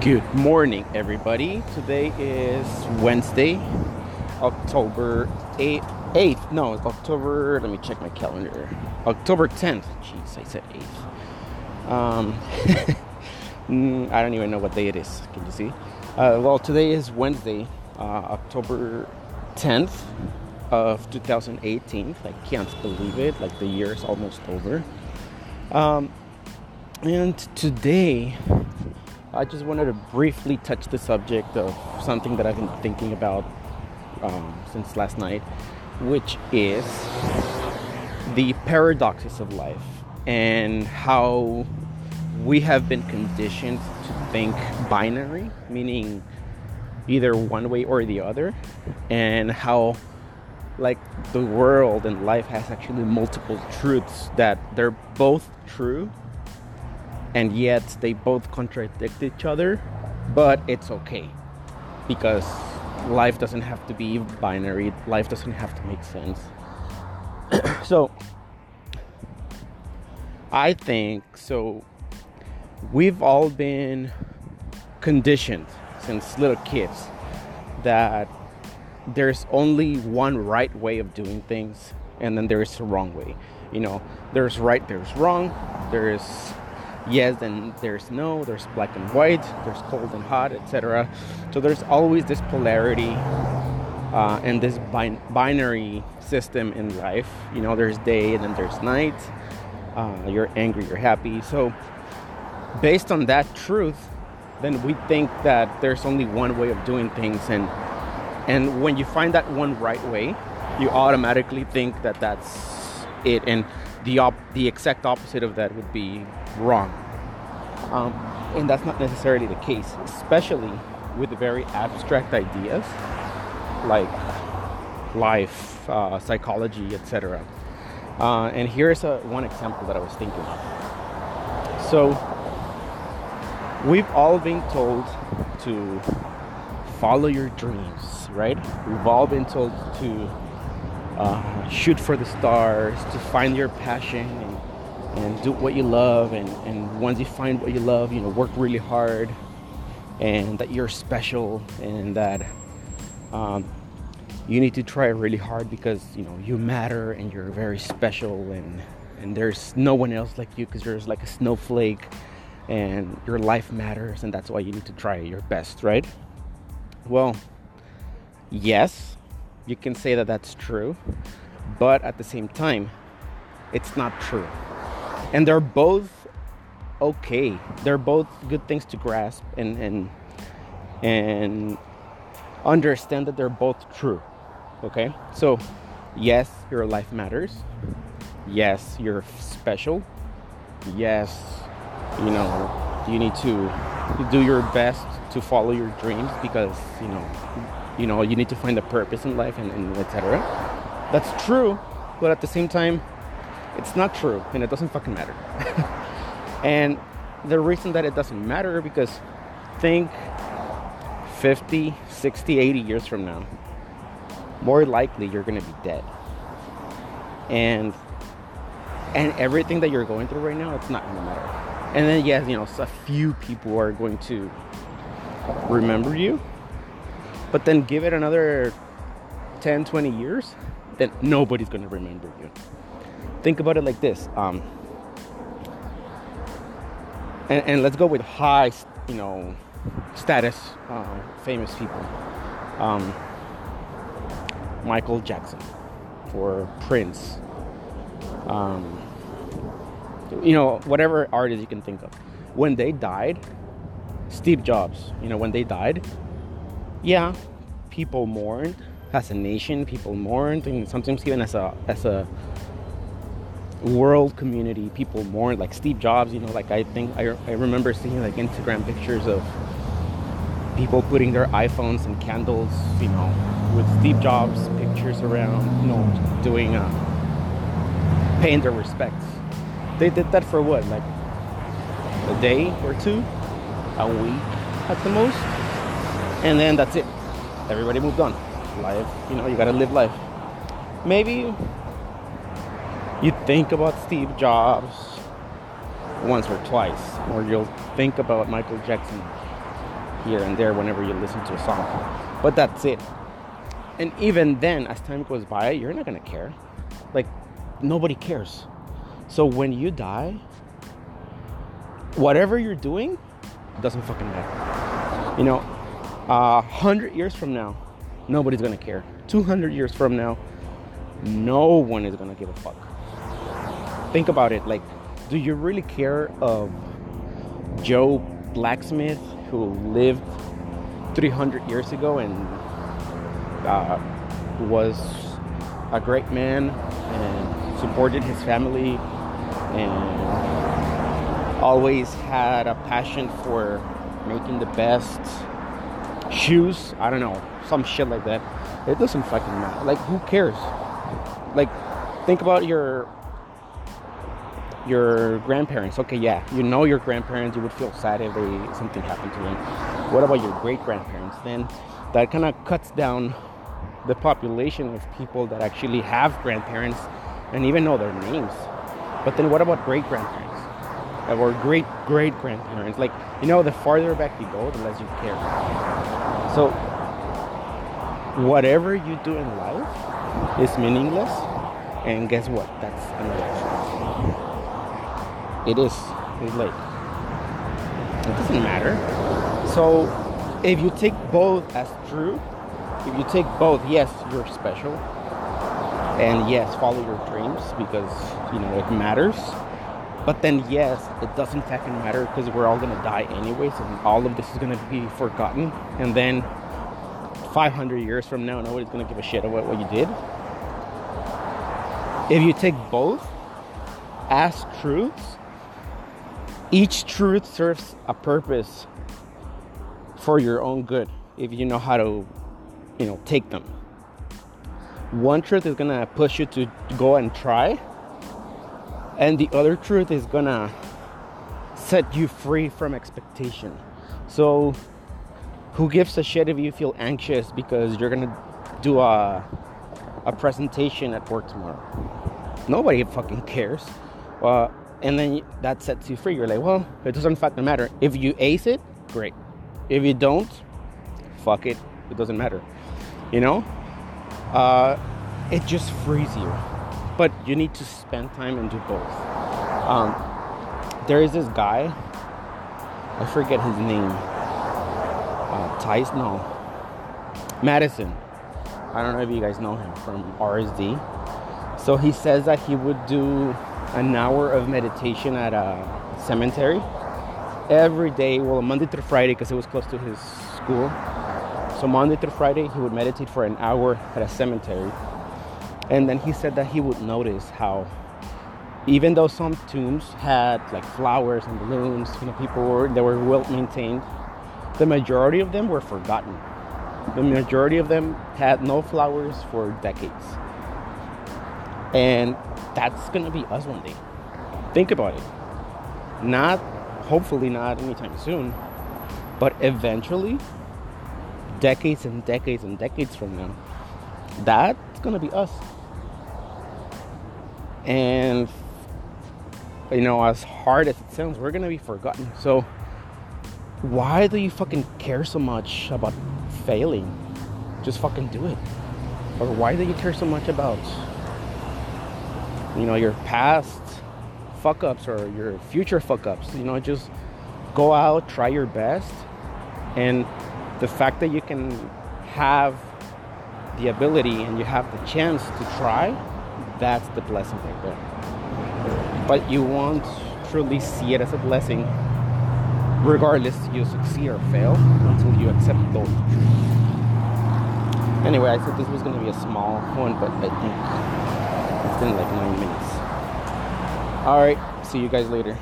Good morning, everybody. Today is Wednesday, October 8th. 8th. No, it's October. Let me check my calendar. October 10th. Jeez, I said 8th. Um, mm, I don't even know what day it is. Can you see? Uh, well, today is Wednesday, uh, October 10th of 2018. I can't believe it. Like the year is almost over. Um, and today, I just wanted to briefly touch the subject of something that I've been thinking about um, since last night, which is the paradoxes of life and how we have been conditioned to think binary, meaning either one way or the other, and how like the world and life has actually multiple truths that they're both true and yet they both contradict each other, but it's okay because life doesn't have to be binary, life doesn't have to make sense. so, I think so. We've all been conditioned since little kids that there's only one right way of doing things, and then there's a wrong way. You know, there's right, there's wrong, there's yes then there's no there's black and white there's cold and hot etc so there's always this polarity uh, and this bin- binary system in life. You know there's day and then there's night. Uh, you're angry you're happy. So based on that truth then we think that there's only one way of doing things. And and when you find that one right way you automatically think that that's it. And the op- the exact opposite of that would be wrong. Um, and that's not necessarily the case, especially with very abstract ideas like life, uh, psychology, etc. Uh, and here's a, one example that I was thinking of. So, we've all been told to follow your dreams, right? We've all been told to uh, shoot for the stars, to find your passion and do what you love and, and once you find what you love you know work really hard and that you're special and that um, you need to try really hard because you know you matter and you're very special and and there's no one else like you because you're like a snowflake and your life matters and that's why you need to try your best right? Well yes you can say that that's true but at the same time it's not true and they're both okay. They're both good things to grasp and and and understand that they're both true. Okay? So, yes, your life matters. Yes, you're special. Yes, you know, you need to do your best to follow your dreams because, you know, you know, you need to find a purpose in life and, and etc. That's true, but at the same time, it's not true and it doesn't fucking matter. and the reason that it doesn't matter because think 50, 60, 80 years from now, more likely you're going to be dead. And and everything that you're going through right now, it's not going to matter. And then yes, you know, a few people are going to remember you. But then give it another 10, 20 years, then nobody's going to remember you think about it like this um, and, and, let's go with high you know status uh, famous people. Um, michael jackson or prince. Um, you know whatever artist you can think of. When they died steve jobs you know when they died yeah people mourned. As a nation people mourned. And sometimes even as a as a world community people mourn like steve jobs you know like i think i, I remember seeing like instagram pictures of people putting their iphones and candles you know with steve jobs pictures around you know doing uh, paying their respects. They did that for what like a day or two? A week at the most? And then that's it. Everybody moved on. Life you know you gotta live life. Maybe you think about Steve Jobs once or twice, or you'll think about Michael Jackson here and there whenever you listen to a song. But that's it. And even then, as time goes by, you're not gonna care. Like, nobody cares. So when you die, whatever you're doing doesn't fucking matter. You know, a hundred years from now, nobody's gonna care. 200 years from now, no one is gonna give a fuck. Think about it. Like, do you really care of Joe Blacksmith who lived 300 years ago and uh, was a great man and supported his family and always had a passion for making the best shoes? I don't know, some shit like that. It doesn't fucking matter. Like, who cares? Like, think about your your grandparents. Okay, yeah, you know your grandparents. You would feel sad if they something happened to them. What about your great grandparents? Then that kind of cuts down the population of people that actually have grandparents and even know their names. But then what about great grandparents? Or great great grandparents? Like, you know, the farther back you go, the less you care. So whatever you do in life is meaningless. And guess what? That's another It is. It's like it doesn't matter. So if you take both as true, if you take both, yes, you're special. And yes, follow your dreams because you know it matters. But then yes, it doesn't fucking matter because we're all gonna die anyways, and all of this is gonna be forgotten. And then 500 years from now, nobody's gonna give a shit about what you did. If you take both as truths, each truth serves a purpose for your own good if you know how to, you know, take them. One truth is gonna push you to go and try, and the other truth is gonna set you free from expectation. So who gives a shit if you feel anxious because you're gonna do a a presentation at work tomorrow? Nobody fucking cares. Uh, and then that sets you free. You're like, well, it doesn't fucking matter. If you ace it, great. If you don't, fuck it. It doesn't matter. You know? Uh, it just frees you. But you need to spend time and do both. Um, there is this guy, I forget his name Tice? No. Madison. I don't know if you guys know him from RSD. So he says that he would do an hour of meditation at a cemetery every day, well, Monday through Friday, because it was close to his school. So Monday through Friday, he would meditate for an hour at a cemetery. And then he said that he would notice how, even though some tombs had like flowers and balloons, you know, people were they were well maintained the majority of them were forgotten. The majority of them had no flowers for decades. And that's gonna be us one day. Think about it. Not, hopefully, not anytime soon, but eventually, decades and decades and decades from now, that's gonna be us. And, you know, as hard as it sounds, we're gonna be forgotten. So, why do you fucking care so much about failing? Just fucking do it. Or why do you care so much about you know your past fuck ups or your future fuck ups? You know, just go out, try your best, and the fact that you can have the ability and you have the chance to try, that's the blessing right there. But you won't truly see it as a blessing regardless you succeed or fail until you accept both anyway i said this was going to be a small one but i think been like nine minutes. All right see you guys later